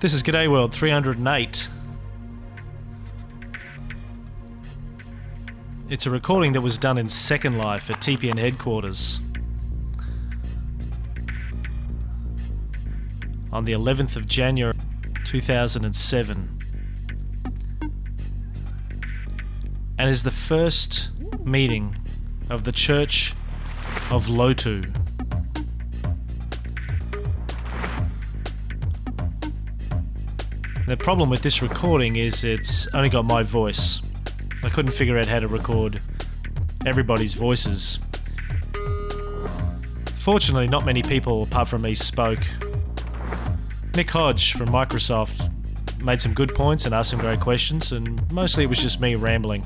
This is G'day World 308. It's a recording that was done in Second Life at TPN headquarters on the 11th of January 2007 and is the first meeting of the Church of Lotu. The problem with this recording is it's only got my voice. I couldn't figure out how to record everybody's voices. Fortunately, not many people apart from me spoke. Nick Hodge from Microsoft made some good points and asked some great questions, and mostly it was just me rambling.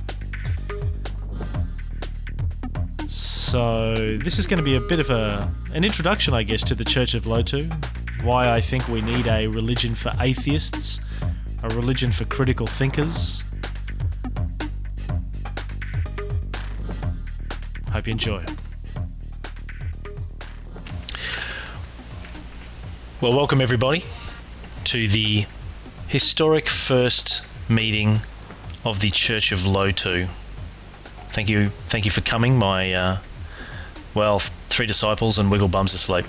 So, this is going to be a bit of a, an introduction, I guess, to the Church of Lotu. Why I think we need a religion for atheists, a religion for critical thinkers. Hope you enjoy. Well, welcome everybody to the historic first meeting of the Church of Lotu. Thank you, thank you for coming, my uh, well, three disciples and Wiggle Bums asleep.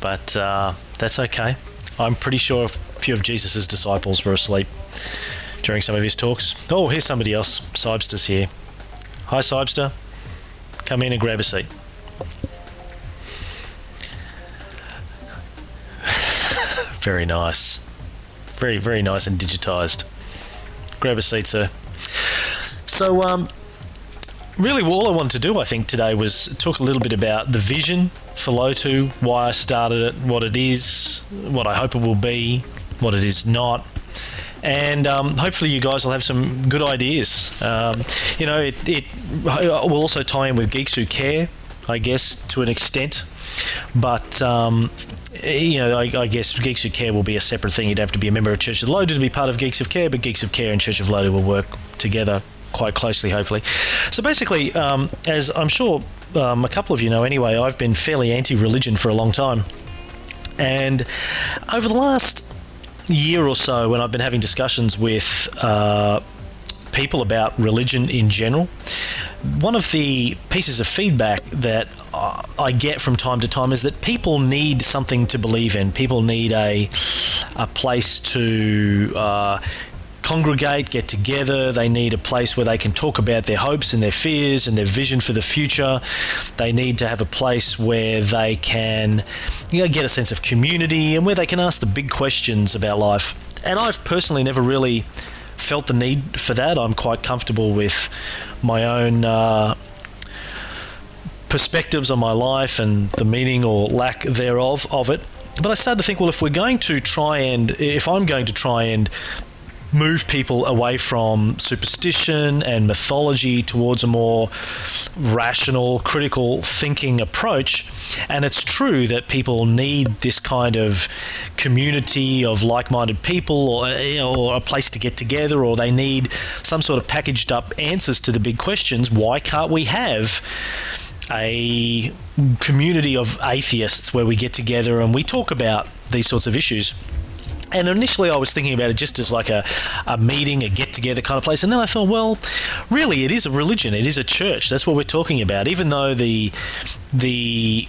But uh, that's okay. I'm pretty sure few of Jesus' disciples were asleep during some of his talks. Oh, here's somebody else. Sibster's here. Hi, Sibster. Come in and grab a seat. very nice. Very, very nice and digitized. Grab a seat, sir. So, um, really, all I wanted to do, I think, today was talk a little bit about the vision for Lotu, why I started it, what it is, what I hope it will be, what it is not. And um, hopefully, you guys will have some good ideas. Um, you know, it, it will also tie in with Geeks Who Care, I guess, to an extent. But um, you know, I, I, guess Geeks Who Care will be a separate thing. You'd have to be a member of Church of Lotu to be part of Geeks of Care, but Geeks of Care and Church of Lotu will work together quite closely, hopefully. So basically, um, as I'm sure um, a couple of you know anyway, I've been fairly anti religion for a long time. And over the last year or so, when I've been having discussions with uh, people about religion in general, one of the pieces of feedback that I get from time to time is that people need something to believe in. People need a a place to uh, congregate, get together. They need a place where they can talk about their hopes and their fears and their vision for the future. They need to have a place where they can you know, get a sense of community and where they can ask the big questions about life. And I've personally never really felt the need for that. I'm quite comfortable with my own. Uh, perspectives on my life and the meaning or lack thereof of it. But I started to think, well, if we're going to try and, if I'm going to try and move people away from superstition and mythology towards a more rational, critical thinking approach. And it's true that people need this kind of community of like minded people or, eh, or a place to get together, or they need some sort of packaged up answers to the big questions. Why can't we have? a community of atheists where we get together and we talk about these sorts of issues. And initially, I was thinking about it just as like a, a meeting, a get together kind of place. And then I thought, well, really, it is a religion. It is a church. That's what we're talking about. Even though the the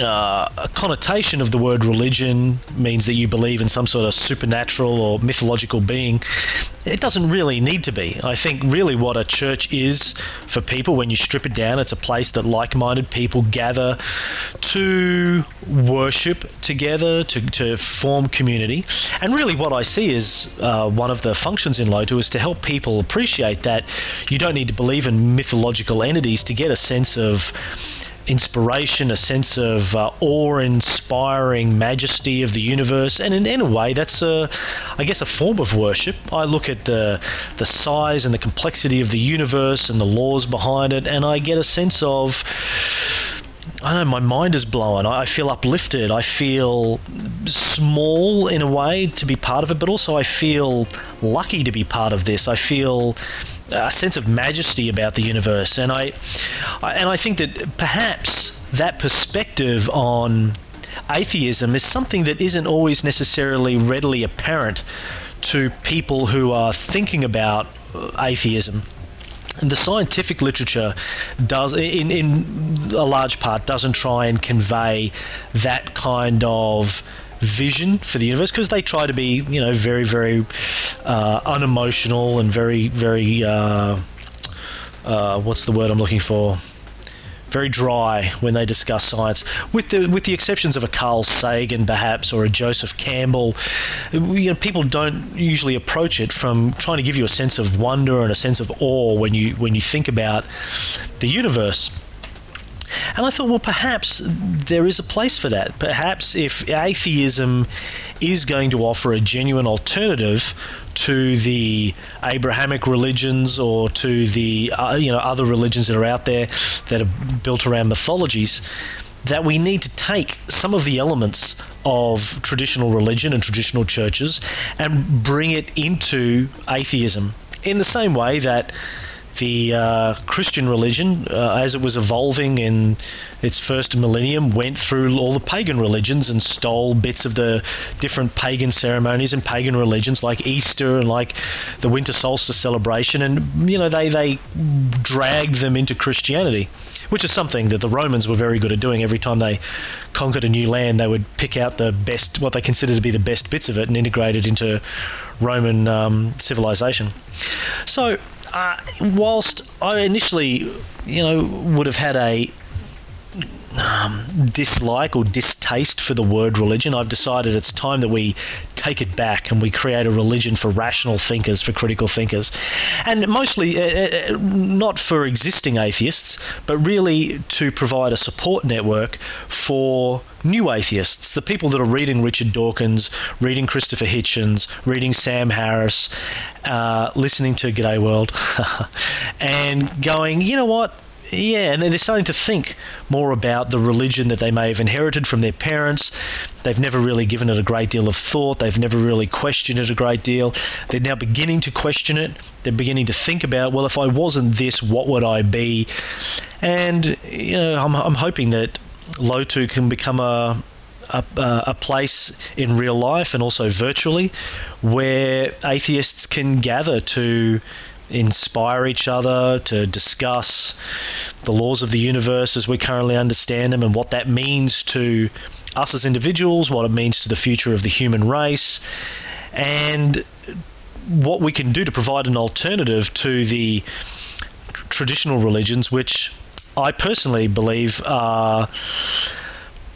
uh, a connotation of the word religion means that you believe in some sort of supernatural or mythological being. It doesn't really need to be. I think really what a church is for people, when you strip it down, it's a place that like minded people gather to worship together, to, to form community. And really, what I see is uh, one of the functions in Lotu is to help people appreciate that you don't need to believe in mythological entities to get a sense of inspiration, a sense of uh, awe-inspiring majesty of the universe, and in, in a way, that's a, I guess, a form of worship. I look at the the size and the complexity of the universe and the laws behind it, and I get a sense of. I don't know, my mind is blown. I feel uplifted. I feel small in a way to be part of it, but also I feel lucky to be part of this. I feel a sense of majesty about the universe, and I, I and I think that perhaps that perspective on atheism is something that isn't always necessarily readily apparent to people who are thinking about uh, atheism. And the scientific literature does, in, in a large part, doesn't try and convey that kind of vision for the universe because they try to be, you know, very, very uh, unemotional and very, very, uh, uh, what's the word I'm looking for? very dry when they discuss science, with the with the exceptions of a Carl Sagan perhaps or a Joseph Campbell. You know, people don't usually approach it from trying to give you a sense of wonder and a sense of awe when you when you think about the universe. And I thought, well, perhaps there is a place for that. Perhaps if atheism is going to offer a genuine alternative to the Abrahamic religions or to the uh, you know other religions that are out there that are built around mythologies, that we need to take some of the elements of traditional religion and traditional churches and bring it into atheism in the same way that the uh, Christian religion, uh, as it was evolving in its first millennium, went through all the pagan religions and stole bits of the different pagan ceremonies and pagan religions, like Easter and like the winter solstice celebration, and you know they they dragged them into Christianity. Which is something that the Romans were very good at doing. Every time they conquered a new land, they would pick out the best, what they considered to be the best bits of it, and integrate it into Roman um, civilization. So uh, whilst I initially, you know, would have had a um, dislike or distaste for the word religion, I've decided it's time that we take it back and we create a religion for rational thinkers, for critical thinkers. And mostly uh, uh, not for existing atheists, but really to provide a support network for new atheists, the people that are reading Richard Dawkins, reading Christopher Hitchens, reading Sam Harris, uh, listening to G'day World, and going, you know what? Yeah, and they're starting to think more about the religion that they may have inherited from their parents. They've never really given it a great deal of thought. They've never really questioned it a great deal. They're now beginning to question it. They're beginning to think about, well, if I wasn't this, what would I be? And you know, I'm, I'm hoping that Lotu can become a, a, a, place in real life and also virtually where atheists can gather to inspire each other, to discuss the laws of the universe as we currently understand them and what that means to us as individuals, what it means to the future of the human race, and what we can do to provide an alternative to the traditional religions, which I personally believe are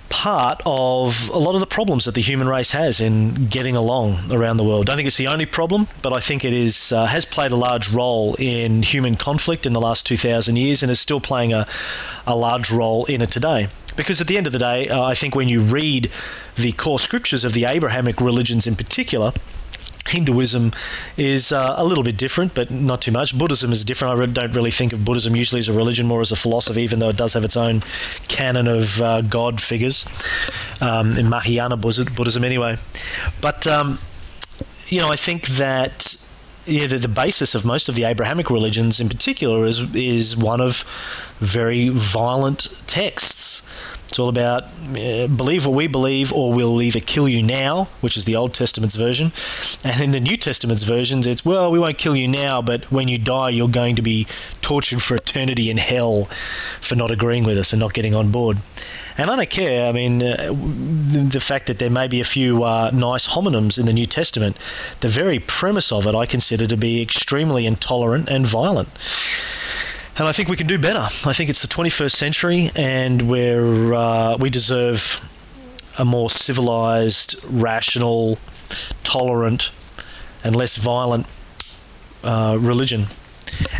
part of a lot of the problems that the human race has in getting along around the world. I don't think it's the only problem, but I think it is uh, has played a large role in human conflict in the last 2,000 years and is still playing a, a large role in it today. Because at the end of the day, uh, I think when you read the core scriptures of the Abrahamic religions in particular, Hinduism is uh, a little bit different, but not too much. Buddhism is different. I don't really think of Buddhism usually as a religion, more as a philosophy, even though it does have its own canon of uh, God figures um, in Mahayana Buddhism, anyway. But um, you know, I think that yeah, the, the, basis of most of the Abrahamic religions, in particular, is is one of very violent texts. It's all about uh, believe what we believe, or we'll either kill you now, which is the Old Testament's version, and in the New Testament's versions, it's well, we won't kill you now, but when you die, you're going to be tortured for eternity in hell for not agreeing with us and not getting on board. And I don't care. I mean, uh, the fact that there may be a few uh, nice homonyms in the New Testament, the very premise of it, I consider to be extremely intolerant and violent and I think we can do better. I think it's the 21st century, and we're uh, we deserve a more civilized, rational, tolerant, and less violent uh, religion.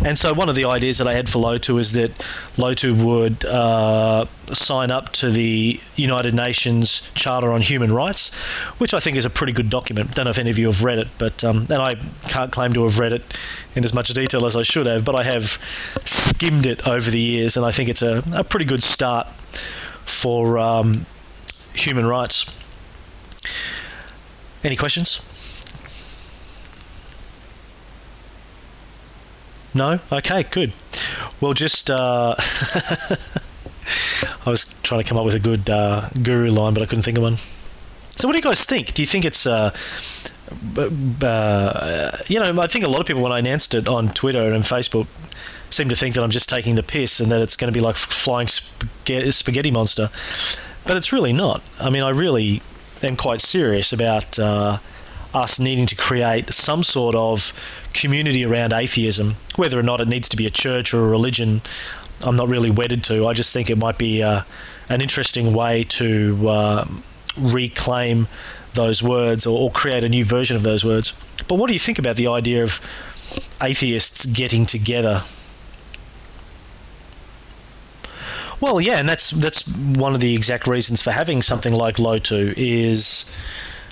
And so, one of the ideas that I had for Lotu is that Lotu would uh, sign up to the United Nations Charter on Human Rights, which I think is a pretty good document. Don't know if any of you have read it, but um, and I can't claim to have read it in as much detail as I should have, but I have skimmed it over the years, and I think it's a, a pretty good start for um, human rights. Any questions? No? Okay, good. Well, just. Uh, I was trying to come up with a good uh, guru line, but I couldn't think of one. So, what do you guys think? Do you think it's, uh, uh, you know, I think a lot of people when I announced it on Twitter and Facebook seem to think that I'm just taking the piss and that it's going to be like flying spaghetti, spaghetti monster, but it's really not. I mean, I really am quite serious about uh, us needing to create some sort of community around atheism, whether or not it needs to be a church or a religion. I'm not really wedded to. I just think it might be uh, an interesting way to uh, reclaim those words or, or create a new version of those words. But what do you think about the idea of atheists getting together Well, yeah, and that's that's one of the exact reasons for having something like Lotu is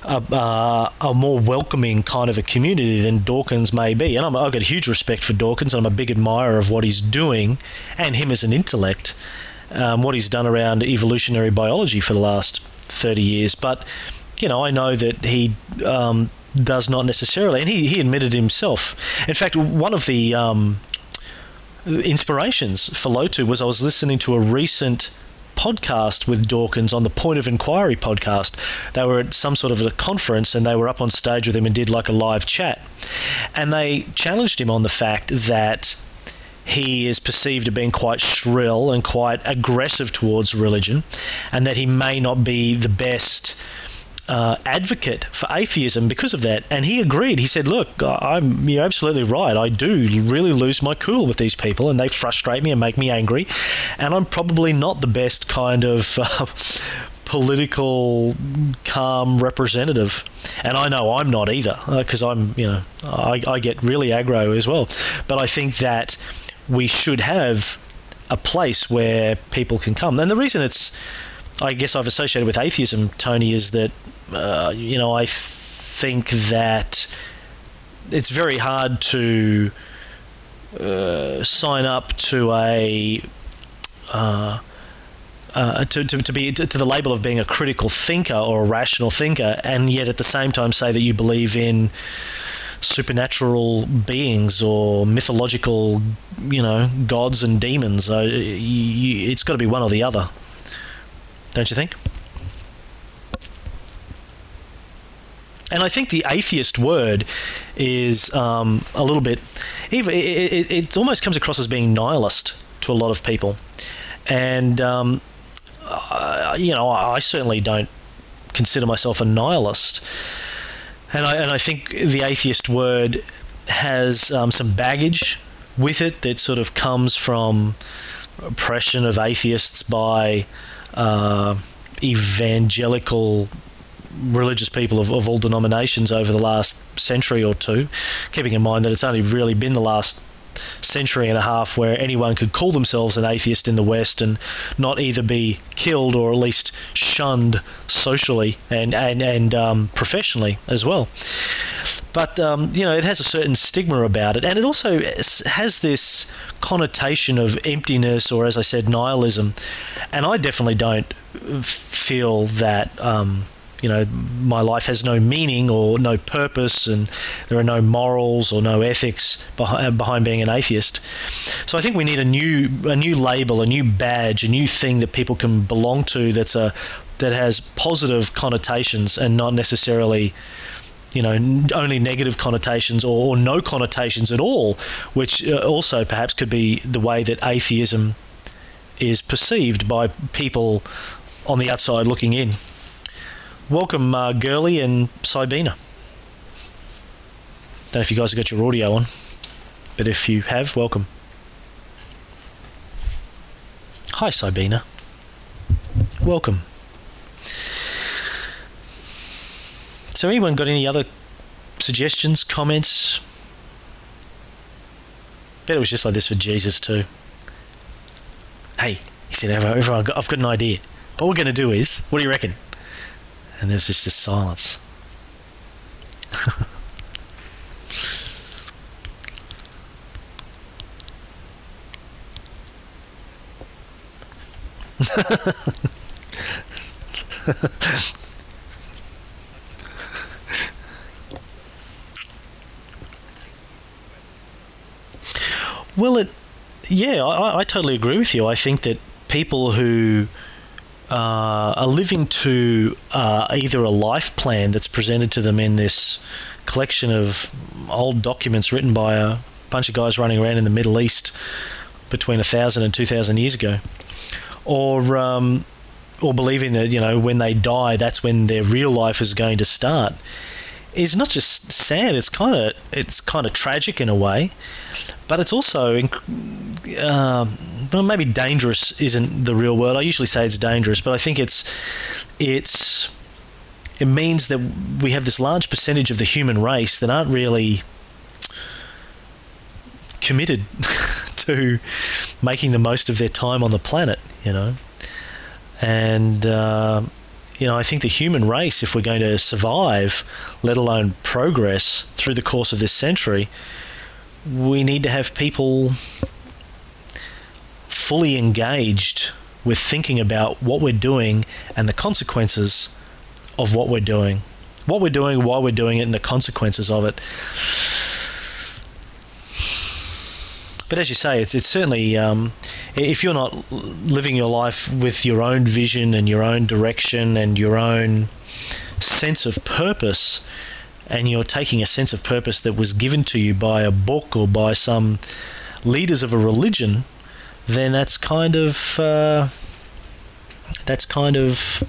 a, uh, a, more welcoming kind of a community than Dawkins may be. And i have got huge respect for Dawkins. And I'm a big admirer of what he's doing and him as an intellect, um, what he's done around evolutionary biology for the last 30 years. But, you know, I know that he. Um, does not necessarily, and he, he admitted himself. In fact, one of the um, inspirations for Lotu was I was listening to a recent podcast with Dawkins on the Point of Inquiry podcast. They were at some sort of a conference and they were up on stage with him and did like a live chat. And they challenged him on the fact that he is perceived as being quite shrill and quite aggressive towards religion, and that he may not be the best uh, advocate for atheism because of that, and he agreed. He said, "Look, I'm you're absolutely right. I do really lose my cool with these people, and they frustrate me and make me angry, and I'm probably not the best kind of." Uh, political calm representative and I know I'm not either because uh, I'm you know I, I get really aggro as well but I think that we should have a place where people can come and the reason it's I guess I've associated with atheism Tony is that uh, you know, I think that it's very hard to uh, sign up to a uh, uh, to, to, to be to, to, the label of being a critical thinker or a rational thinker, and yet at the same time say that you believe in supernatural beings or mythological, you know, gods and demons. You, it's got to be one or the other, don't you think? And I think the atheist word is um, a little bit, it, it, it, almost comes across as being nihilist to a lot of people. And, um, uh, you know, I certainly don't consider myself a nihilist. And I, and I think the atheist word has um, some baggage with it that sort of comes from oppression of atheists by uh, evangelical religious people of, of all denominations over the last century or two, keeping in mind that it's only really been the last century and a half where anyone could call themselves an atheist in the West and not either be killed or at least shunned socially and and and um, professionally as well. But um, you know, it has a certain stigma about it, and it also has this connotation of emptiness, or as I said, nihilism. And I definitely don't feel that. Um, you know my life has no meaning or no purpose and there are no morals or no ethics behind, behind being an atheist so i think we need a new a new label a new badge a new thing that people can belong to that's a that has positive connotations and not necessarily you know only negative connotations or, or no connotations at all which uh, also perhaps could be the way that atheism is perceived by people on the outside looking in welcome, uh, Gurley and Sabina. Don't know if you guys have got your audio on, but if you have, welcome. Hi, Sabina. Welcome. So, anyone got any other suggestions, comments? Bet it was just like this for Jesus too. Hey, he said, I've got an idea. What we're going to do is, what do you reckon? and there's just this silence. well, it, yeah, I, I totally agree with you. I think that people who uh, are living to uh, either a life plan that's presented to them in this collection of old documents written by a bunch of guys running around in the Middle East between a thousand and two thousand years ago, or um, or believing that you know when they die that's when their real life is going to start is not just sad it's kind of it's kind of tragic in a way but it's also uh, well maybe dangerous isn't the real word. I usually say it's dangerous but I think it's it's it means that we have this large percentage of the human race that aren't really committed to making the most of their time on the planet you know? And, uh, you know, I think the human race, if we're going to survive, let alone progress through the course of this century, we need to have people fully engaged with thinking about what we're doing and the consequences of what we're doing. What we're doing, why we're doing it, and the consequences of it. But as you say, it's it's certainly um, if you're not living your life with your own vision and your own direction and your own sense of purpose, and you're taking a sense of purpose that was given to you by a book or by some leaders of a religion, then that's kind of uh, that's kind of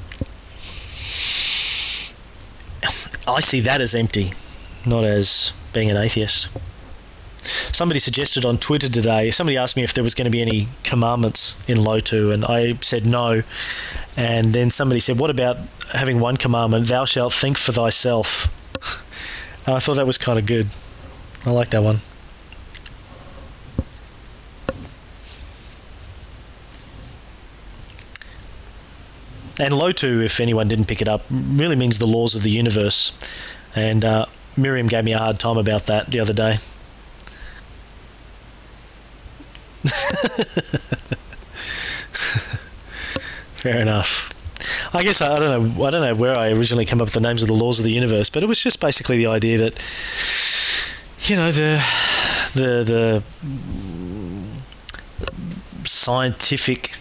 I see that as empty, not as being an atheist somebody suggested on Twitter today, somebody asked me if there was going to be any commandments in Lotu, and I said no. And then somebody said, What about having one commandment, thou shalt think for thyself? and I thought that was kind of good. I like that one. And Lotu, if anyone didn't pick it up, really means the laws of the universe. And uh, Miriam gave me a hard time about that the other day. Fair enough. I guess I, don't know. I don't know where I originally came up with the names of the laws of the universe, but it was just basically the idea that you know the the the scientific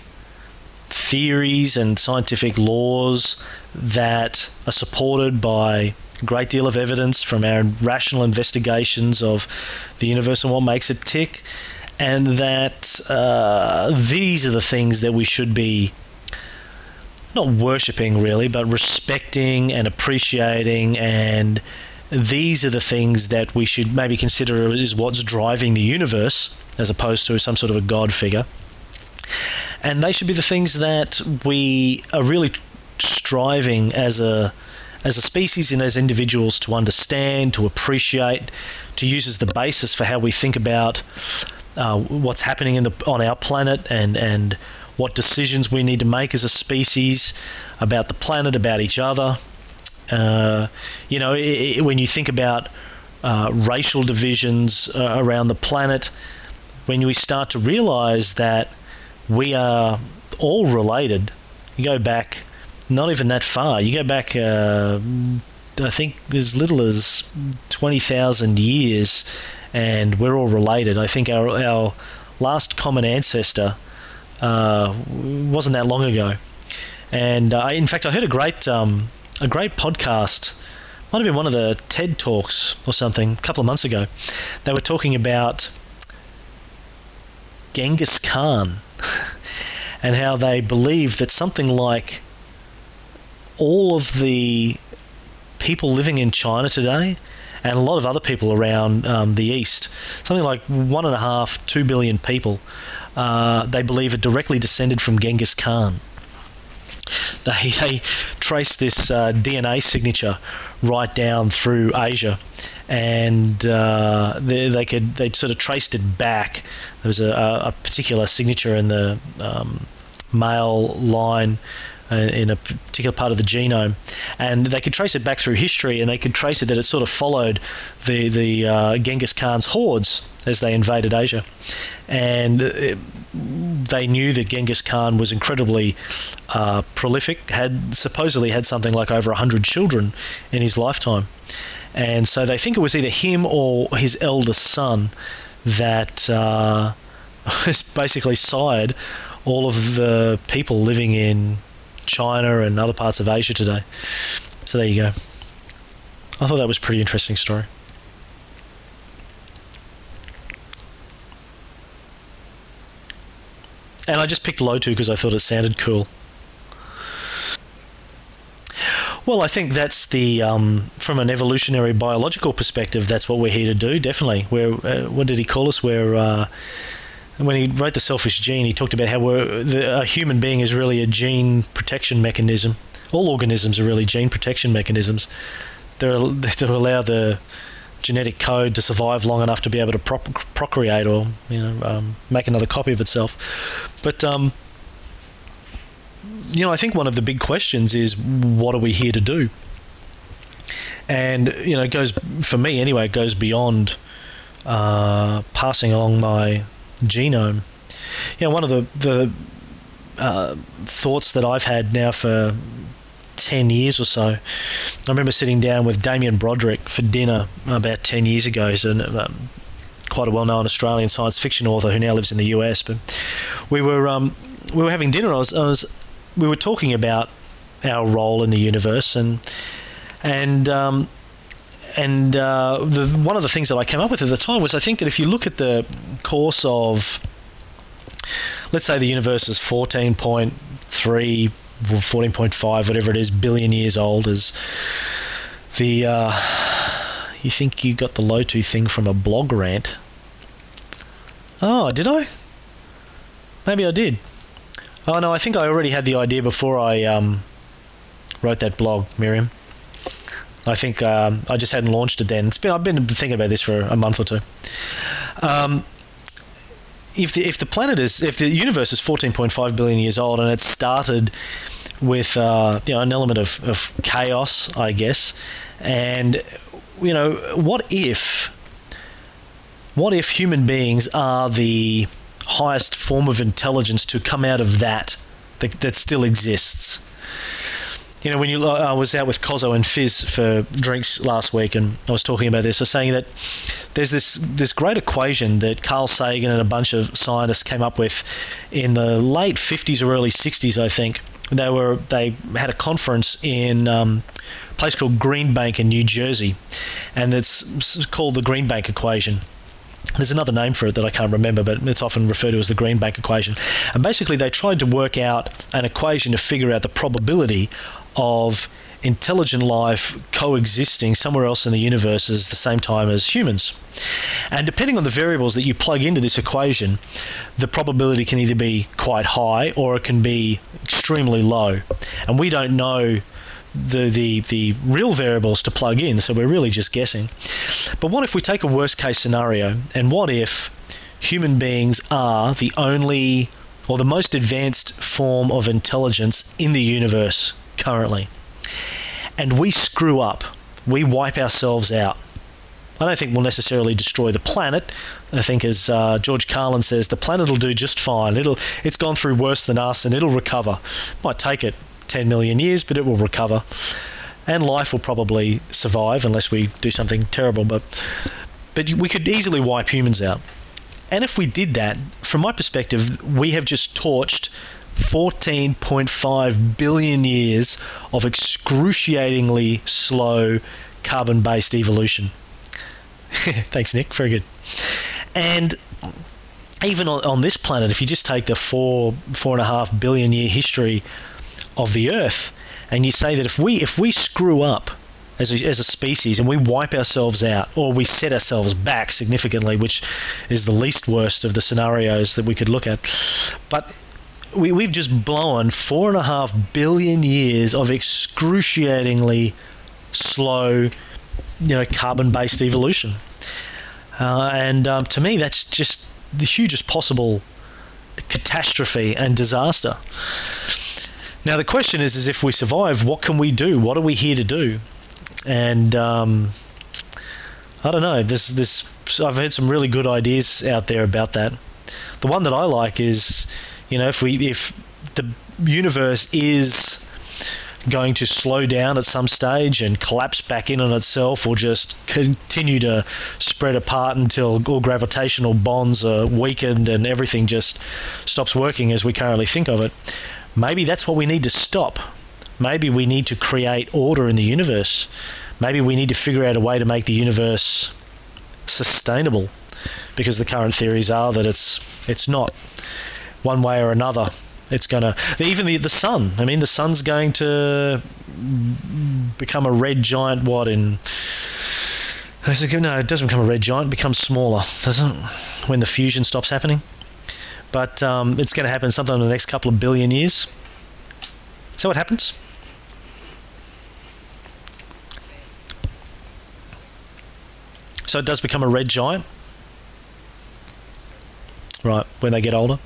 theories and scientific laws that are supported by a great deal of evidence from our rational investigations of the universe and what makes it tick and that uh, these are the things that we should be not worshipping really, but respecting and appreciating and these are the things that we should maybe consider is what's driving the universe as opposed to some sort of a god figure. And they should be the things that we are really striving as a as a species and as individuals to understand, to appreciate, to use as the basis for how we think about uh, what's happening in the on our planet and and what decisions we need to make as a species about the planet, about each other. Uh, you know, it, it, when you think about uh, racial divisions uh, around the planet, when we start to realize that we are all related, you go back not even that far. You go back, uh, I think, as little as 20,000 years and we're all related. I think our, our last common ancestor uh, wasn't that long ago. And uh, in fact, I heard a great, um, a great podcast. Might have been one of the TED talks or something a couple of months ago. They were talking about Genghis Khan and how they believe that something like all of the people living in China today and a lot of other people around um, the east. Something like one and a half, two billion people, uh, they believe are directly descended from Genghis Khan. They, they trace this uh, DNA signature right down through Asia, and uh, they, they could they sort of traced it back. There was a, a particular signature in the um, male line uh, in a particular part of the genome, and they could trace it back through history, and they could trace it that it sort of followed the the uh, Genghis Khan's hordes as they invaded Asia, and it, they knew that Genghis Khan was incredibly uh, prolific, had supposedly had something like over hundred children in his lifetime, and so they think it was either him or his eldest son that uh, basically sired all of the people living in China and other parts of Asia today. So there you go. I thought that was a pretty interesting story. And I just picked low Lotu because I thought it sounded cool. Well, I think that's the um, from an evolutionary biological perspective. That's what we're here to do. Definitely. Where uh, what did he call us? Where uh, when he wrote the selfish gene, he talked about how the, a human being is really a gene protection mechanism. All organisms are really gene protection mechanisms. They're to allow the genetic code to survive long enough to be able to pro- procreate or you know um, make another copy of itself. But um, you know, I think one of the big questions is what are we here to do? And you know, it goes for me anyway. It goes beyond uh, passing along my genome. You know, one of the the uh, thoughts that I've had now for 10 years or so. I remember sitting down with Damien Broderick for dinner about 10 years ago. He's an, um, quite a well known Australian science fiction author who now lives in the US. But we were, um, we were having dinner. I was, I was, we were talking about our role in the universe and, and, um, and uh, the, one of the things that I came up with at the time was I think that if you look at the course of, let's say the universe is 14.3, 14.5, whatever it is, billion years old, is the. Uh, you think you got the Lotu thing from a blog rant? Oh, did I? Maybe I did. Oh no, I think I already had the idea before I um, wrote that blog, Miriam. I think um, I just hadn't launched it then. It's been I've been thinking about this for a month or two. Um, if the if the planet is if the universe is 14.5 billion years old and it started with uh, you know an element of, of chaos, I guess, and you know what if what if human beings are the highest form of intelligence to come out of that that, that still exists? You know, when you, I was out with Kozo and Fizz for drinks last week, and I was talking about this. I was saying that there's this this great equation that Carl Sagan and a bunch of scientists came up with in the late 50s or early 60s, I think. They were they had a conference in um, a place called Green Bank in New Jersey, and it's called the Green Bank equation. There's another name for it that I can't remember, but it's often referred to as the Green Bank equation. And basically, they tried to work out an equation to figure out the probability of intelligent life coexisting somewhere else in the universe at the same time as humans. And depending on the variables that you plug into this equation, the probability can either be quite high or it can be extremely low. And we don't know the, the, the real variables to plug in, so we're really just guessing. But what if we take a worst case scenario, and what if human beings are the only or the most advanced form of intelligence in the universe currently? And we screw up, we wipe ourselves out. I don't think we'll necessarily destroy the planet. I think, as uh, George Carlin says, the planet will do just fine. It'll, it's gone through worse than us, and it'll recover. Might take it 10 million years, but it will recover. And life will probably survive unless we do something terrible. But, but we could easily wipe humans out. And if we did that, from my perspective, we have just torched 14.5 billion years of excruciatingly slow carbon based evolution. Thanks, Nick. Very good. And even on, this planet, if you just take the four, four and a half billion year history of the Earth, and you say that if we if we screw up as a, as a species and we wipe ourselves out or we set ourselves back significantly, which is the least worst of the scenarios that we could look at, but we, we've just blown four and a half billion years of excruciatingly slow, you know, carbon-based evolution. Uh, and um, to me, that's just the hugest possible catastrophe and disaster. Now the question is: is if we survive, what can we do? What are we here to do? And um, I don't know. This this I've heard some really good ideas out there about that. The one that I like is, you know, if we if the universe is going to slow down at some stage and collapse back in on itself or just continue to spread apart until all gravitational bonds are weakened and everything just stops working as we currently think of it. Maybe that's what we need to stop. Maybe we need to create order in the universe. Maybe we need to figure out a way to make the universe sustainable because the current theories are that it's it's not one way or another it's going to even the the sun. I mean, the sun's going to become a red giant. What in? No, it doesn't become a red giant. It becomes smaller, doesn't it? When the fusion stops happening. But um, it's going to happen sometime in the next couple of billion years. So what happens? So it does become a red giant, right? When they get older.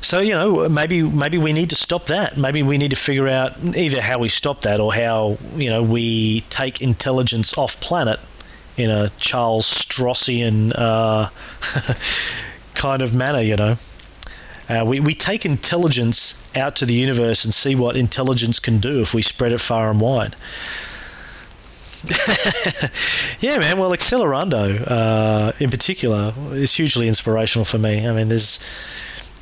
So you know, maybe maybe we need to stop that. Maybe we need to figure out either how we stop that or how you know we take intelligence off planet in a Charles Strossian uh, kind of manner. You know, uh, we we take intelligence out to the universe and see what intelligence can do if we spread it far and wide. yeah, man. Well, Accelerando, uh, in particular, is hugely inspirational for me. I mean, there's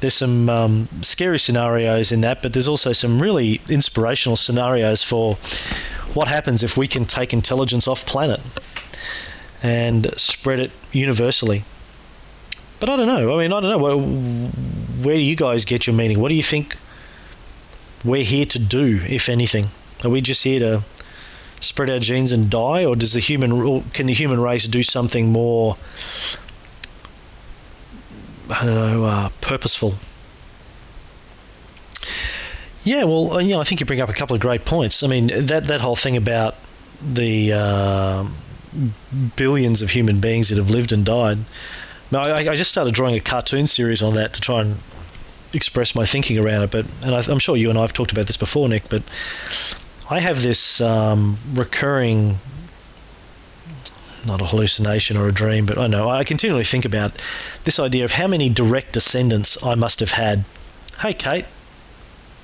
there's some um, scary scenarios in that, but there's also some really inspirational scenarios for what happens if we can take intelligence off planet and spread it universally. But I don't know. I mean, I don't know. Where do you guys get your meaning? What do you think we're here to do, if anything? Are we just here to spread our genes and die, or does the human can the human race do something more I don't know, uh, purposeful. Yeah, well, uh, you know, I think you bring up a couple of great points. I mean, that that whole thing about the uh, billions of human beings that have lived and died. I, I just started drawing a cartoon series on that to try and express my thinking around it. But and I, am sure you and I have talked about this before, Nick. But I have this um, recurring not a hallucination or a dream, but I know I continually think about this idea of how many direct descendants I must have had. Hey, Kate,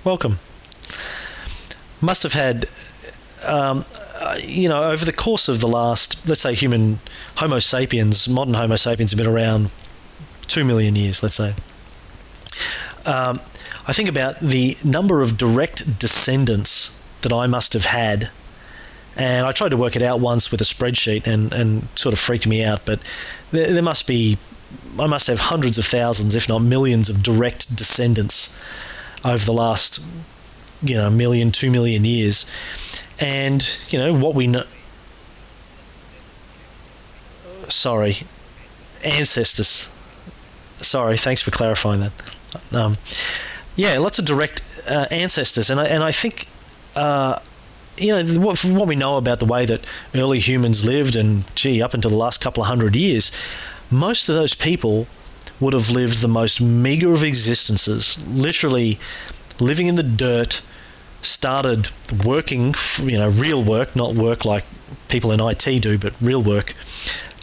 welcome. Must have had, um, uh, you know, over the course of the last, let's say, human Homo sapiens, modern Homo sapiens have been around two million years, let's say. Um, I think about the number of direct descendants that I must have had and I tried to work it out once with a spreadsheet and, and sort of freaked me out. But there, there must be, I must have hundreds of thousands, if not millions, of direct descendants over the last, you know, million, two million years. And, you know, what we know. Sorry, ancestors. Sorry, thanks for clarifying that. Um, yeah, lots of direct uh, ancestors, and I and I think uh, you know, what, what we know about the way that early humans lived, and gee, up until the last couple of hundred years, most of those people would have lived the most meager of existences, literally living in the dirt, started working, you know, real work, not work like people in IT do, but real work.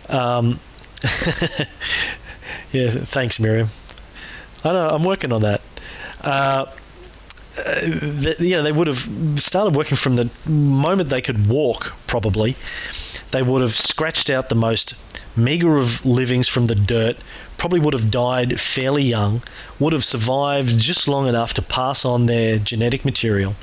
Um, yeah, thanks, Miriam. I know, I'm working on that. Uh, uh, yeah, they would have started working from the moment they could walk, probably. They would have scratched out the most meager of livings from the dirt, probably would have died fairly young, would have survived just long enough to pass on their genetic material.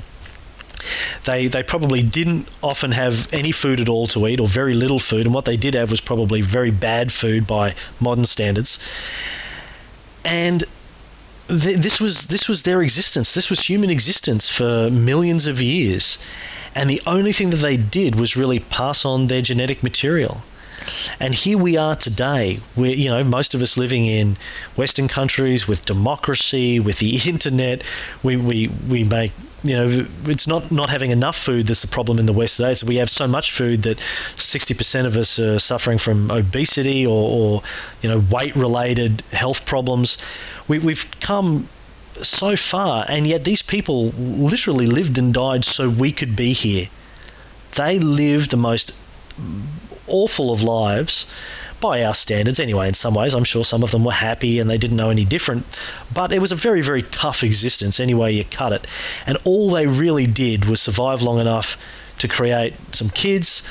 They, they probably didn't often have any food at all to eat or very little food, and what they did have was probably very bad food by modern standards. And this was this was their existence. This was human existence for millions of years, and the only thing that they did was really pass on their genetic material. And here we are today, where you know most of us living in Western countries with democracy, with the internet. We we we make you know it's not not having enough food that's the problem in the West today. So we have so much food that sixty percent of us are suffering from obesity or, or you know weight related health problems we, we've come so far, and yet these people literally lived and died so we could be here. They lived the most awful of lives, by our standards anyway. In some ways, I'm sure some of them were happy and they didn't know any different, but it was a very, very tough existence anyway you cut it. And all they really did was survive long enough to create some kids.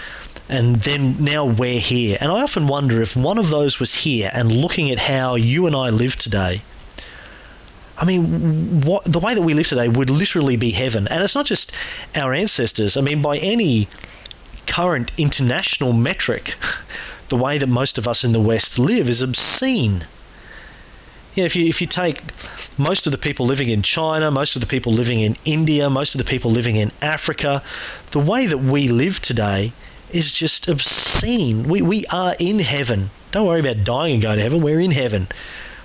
And then now we're here. And I often wonder if one of those was here and looking at how you and I live today, I mean, what the way that we live today would literally be heaven. And it's not just our ancestors. I mean, by any current international metric, the way that most of us in the West live is obscene. You know, if you if you take most of the people living in China, most of the people living in India, most of the people living in Africa, the way that we live today is just obscene. We we are in heaven. Don't worry about dying and going to heaven. We're in heaven.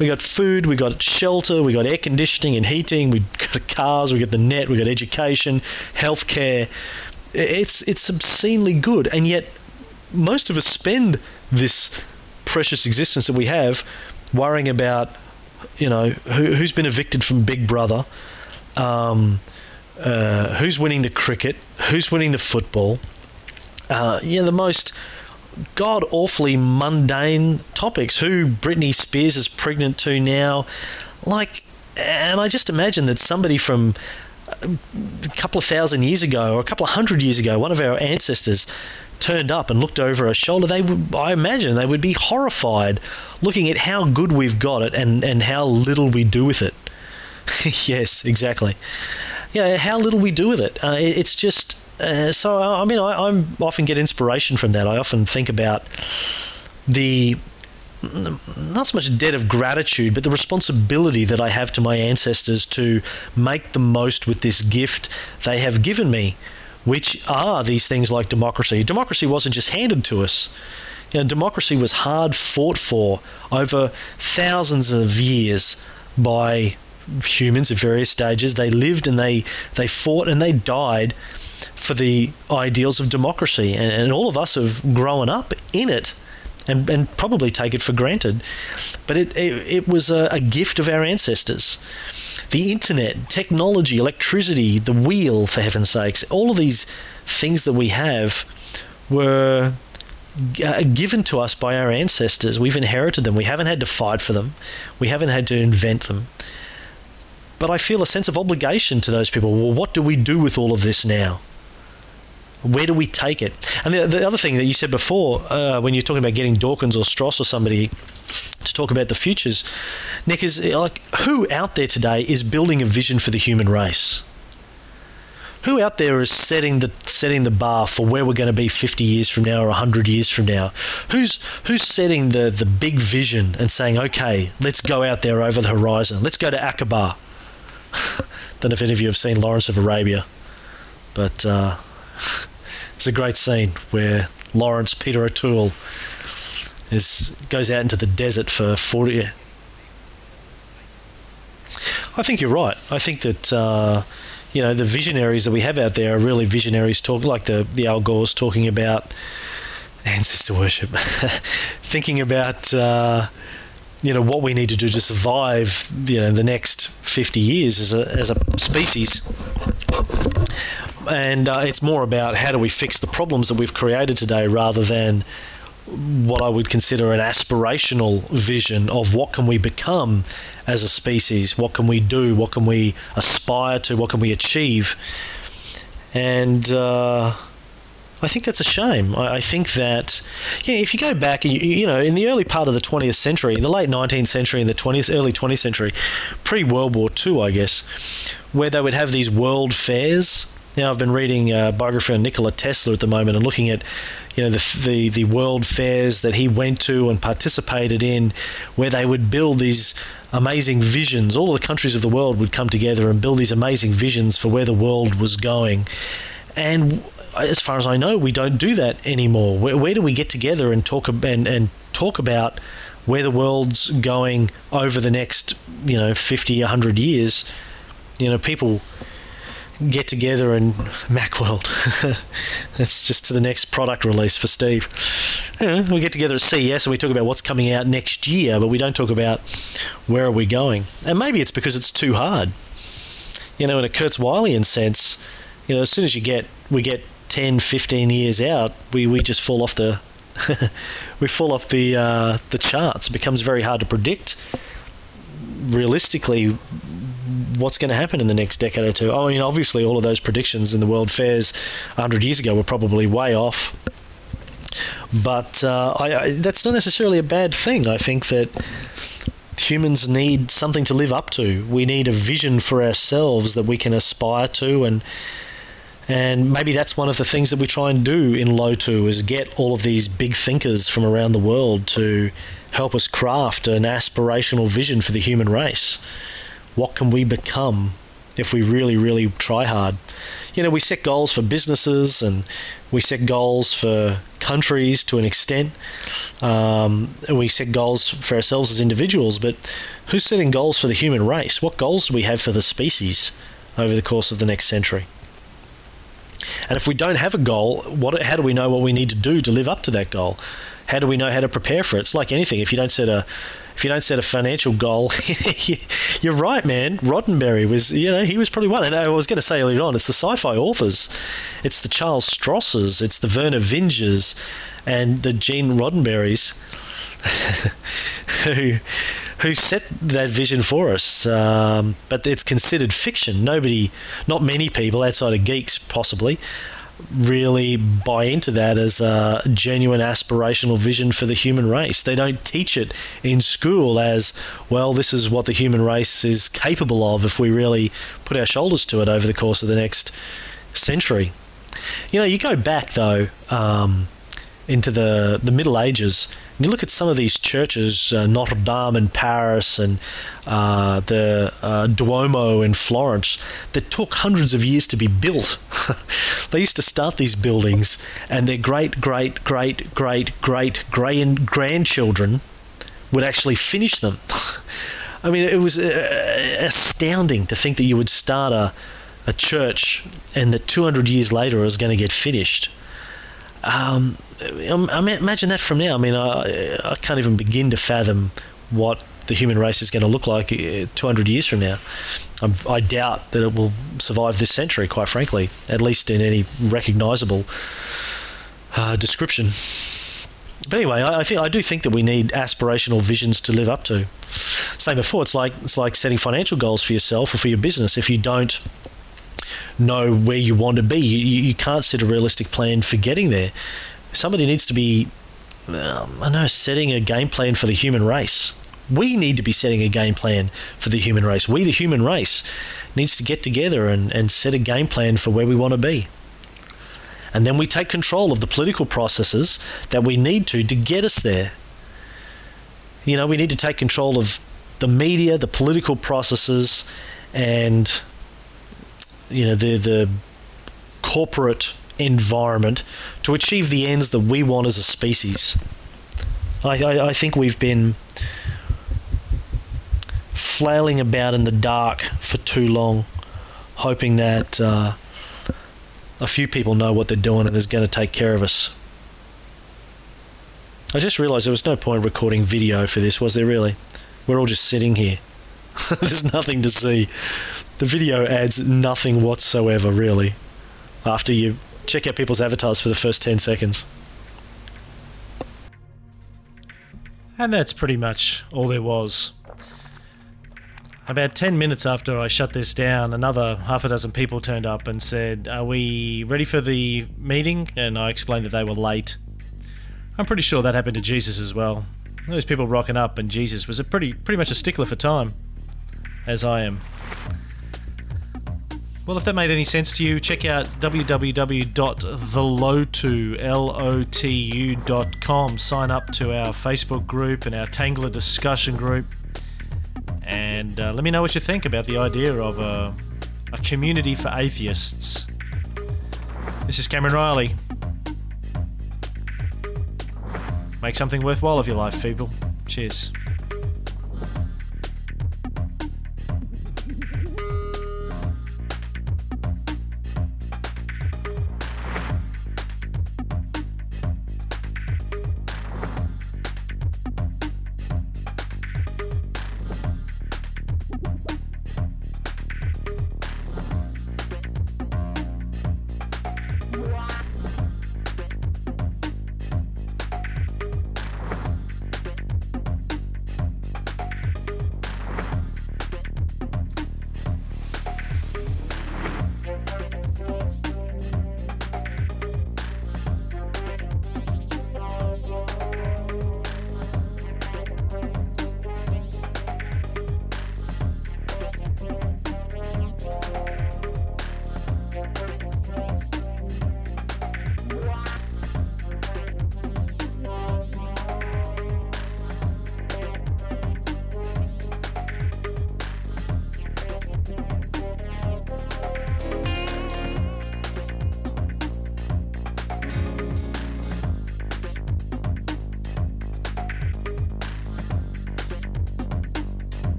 We got food, we got shelter, we got air conditioning and heating, we got cars, we got the net, we got education, healthcare. It's it's obscenely good, and yet most of us spend this precious existence that we have worrying about, you know, who, has been evicted from Big Brother, um, uh, who's winning the cricket, who's winning the football. Uh, yeah, the most god awfully mundane topics. Who Britney Spears is pregnant to now, like, and I just imagine that somebody from a couple of thousand years ago or a couple of hundred years ago, one of our ancestors turned up and looked over our shoulder, they would, I imagine, they would be horrified looking at how good we've got it and, and how little we do with it. yes, exactly. Yeah, how little we do with it. Uh, it it's just uh, so I mean, I, I often get inspiration from that. I often think about the not so much debt of gratitude, but the responsibility that I have to my ancestors to make the most with this gift they have given me, which are these things like democracy. Democracy wasn't just handed to us. You know, democracy was hard fought for over thousands of years by humans at various stages. They lived and they they fought and they died for the ideals of democracy. And, and all of us have grown up in it. And, and probably take it for granted. But it, it, it was a, a gift of our ancestors the internet, technology, electricity, the wheel, for heaven's sakes, all of these things that we have were uh, given to us by our ancestors. We've inherited them. We haven't had to fight for them. We haven't had to invent them. But I feel a sense of obligation to those people. Well, what do we do with all of this now? Where do we take it? And the, the other thing that you said before, uh, when you're talking about getting Dawkins or Stross or somebody to talk about the futures, Nick, is like who out there today is building a vision for the human race? Who out there is setting the setting the bar for where we're going to be 50 years from now or 100 years from now? Who's who's setting the the big vision and saying, "Okay, let's go out there over the horizon. Let's go to Aqaba." Don't know if any of you have seen Lawrence of Arabia, but uh, it's a great scene where Lawrence Peter O'Toole is goes out into the desert for 40 I think you're right. I think that uh, you know the visionaries that we have out there are really visionaries talk like the the Al Gore's talking about ancestor worship, thinking about uh, you know what we need to do to survive you know the next 50 years as a as a species and uh, it's more about how do we fix the problems that we've created today rather than what I would consider an aspirational vision of what can we become as a species, what can we do, what can we aspire to, what can we achieve, and uh, I think that's a shame. I, I, think that yeah, if you go back, you, you know, in the early part of the 20th century, in the late 19th century, in the 20th, early 20th century, pre World War II, I guess, where they would have these world fairs now, I've been reading uh, a biography on Nikola Tesla at the moment and looking at, you know, the, the, the world fairs that he went to and participated in, where they would build these amazing visions. All the countries of the world would come together and build these amazing visions for where the world was going. And as far as I know, we don't do that anymore. Where, where do we get together and talk and, and talk about where the world's going over the next, you know, 50, 100 years? You know, people get together and Macworld. That's just to the next product release for Steve. Know, we get together at CES and we talk about what's coming out next year, but we don't talk about where are we going. And maybe it's because it's too hard. You know, in a Kurzweilian sense, you know, as soon as you get we get 10, 15 years out, we, we just fall off the we fall off the uh, the charts. It becomes very hard to predict realistically what's going to happen in the next decade or two. I mean, obviously, all of those predictions in the World Fairs 100 years ago were probably way off. But uh, I, I, that's not necessarily a bad thing. I think that humans need something to live up to. We need a vision for ourselves that we can aspire to and and maybe that's one of the things that we try and do in Lotu is get all of these big thinkers from around the world to help us craft an aspirational vision for the human race. What can we become if we really, really try hard? You know, we set goals for businesses and we set goals for countries to an extent. Um, we set goals for ourselves as individuals, but who's setting goals for the human race? What goals do we have for the species over the course of the next century? And if we don't have a goal, what, how do we know what we need to do to live up to that goal? How do we know how to prepare for it? It's like anything. If you don't set a if you don't set a financial goal, you're right, man. Roddenberry was, you know, he was probably one. And I was going to say earlier on, it's the sci-fi authors, it's the Charles Strosses, it's the Vernor Vingers, and the Gene Roddenberrys who who set that vision for us. Um, but it's considered fiction. Nobody, not many people outside of geeks, possibly, really buy into that as a genuine aspirational vision for the human race. They don't teach it in school as, well, this is what the human race is capable of if we really put our shoulders to it over the course of the next century. You know, you go back, though, um, into the, the Middle Ages you look at some of these churches, uh, Notre Dame in Paris and uh, the uh, Duomo in Florence, that took hundreds of years to be built. they used to start these buildings, and their great, great, great, great, great, grand grandchildren would actually finish them. I mean, it was uh, astounding to think that you would start a, a church and that 200 years later it was going to get finished. Um, I mean, imagine that from now. I mean, I, I can't even begin to fathom what the human race is going to look like uh, 200 years from now. I'm, i doubt that it will survive this century, quite frankly, at least in any recognizable uh, description. But anyway, I, I, think I do think that we need aspirational visions to live up to. Same before, it's like it's like setting financial goals for yourself or for your business. If you don't know where you want to be. You, you can't set a realistic plan for getting there. Somebody needs to be, um, I know, setting a game plan for the human race. We need to be setting a game plan for the human race. We, the human race, needs to get together and, and set a game plan for where we want to be. And then we take control of the political processes that we need to to get us there. You know, we need to take control of the media, the political processes, and you know the the corporate environment to achieve the ends that we want as a species. I, I, I think we've been flailing about in the dark for too long, hoping that uh, a few people know what they're doing and is going to take care of us. I just realised there was no point recording video for this, was there really? We're all just sitting here. There's nothing to see the video adds nothing whatsoever, really, after you check out people's avatars for the first 10 seconds. And that's pretty much all there was. About 10 minutes after I shut this down, another half a dozen people turned up and said, Are we ready for the meeting? And I explained that they were late. I'm pretty sure that happened to Jesus as well. Those people rocking up, and Jesus was a pretty, pretty much a stickler for time, as I am. Well, if that made any sense to you, check out www.thelotu.com. Sign up to our Facebook group and our Tangler discussion group. And uh, let me know what you think about the idea of a, a community for atheists. This is Cameron Reilly. Make something worthwhile of your life, people. Cheers.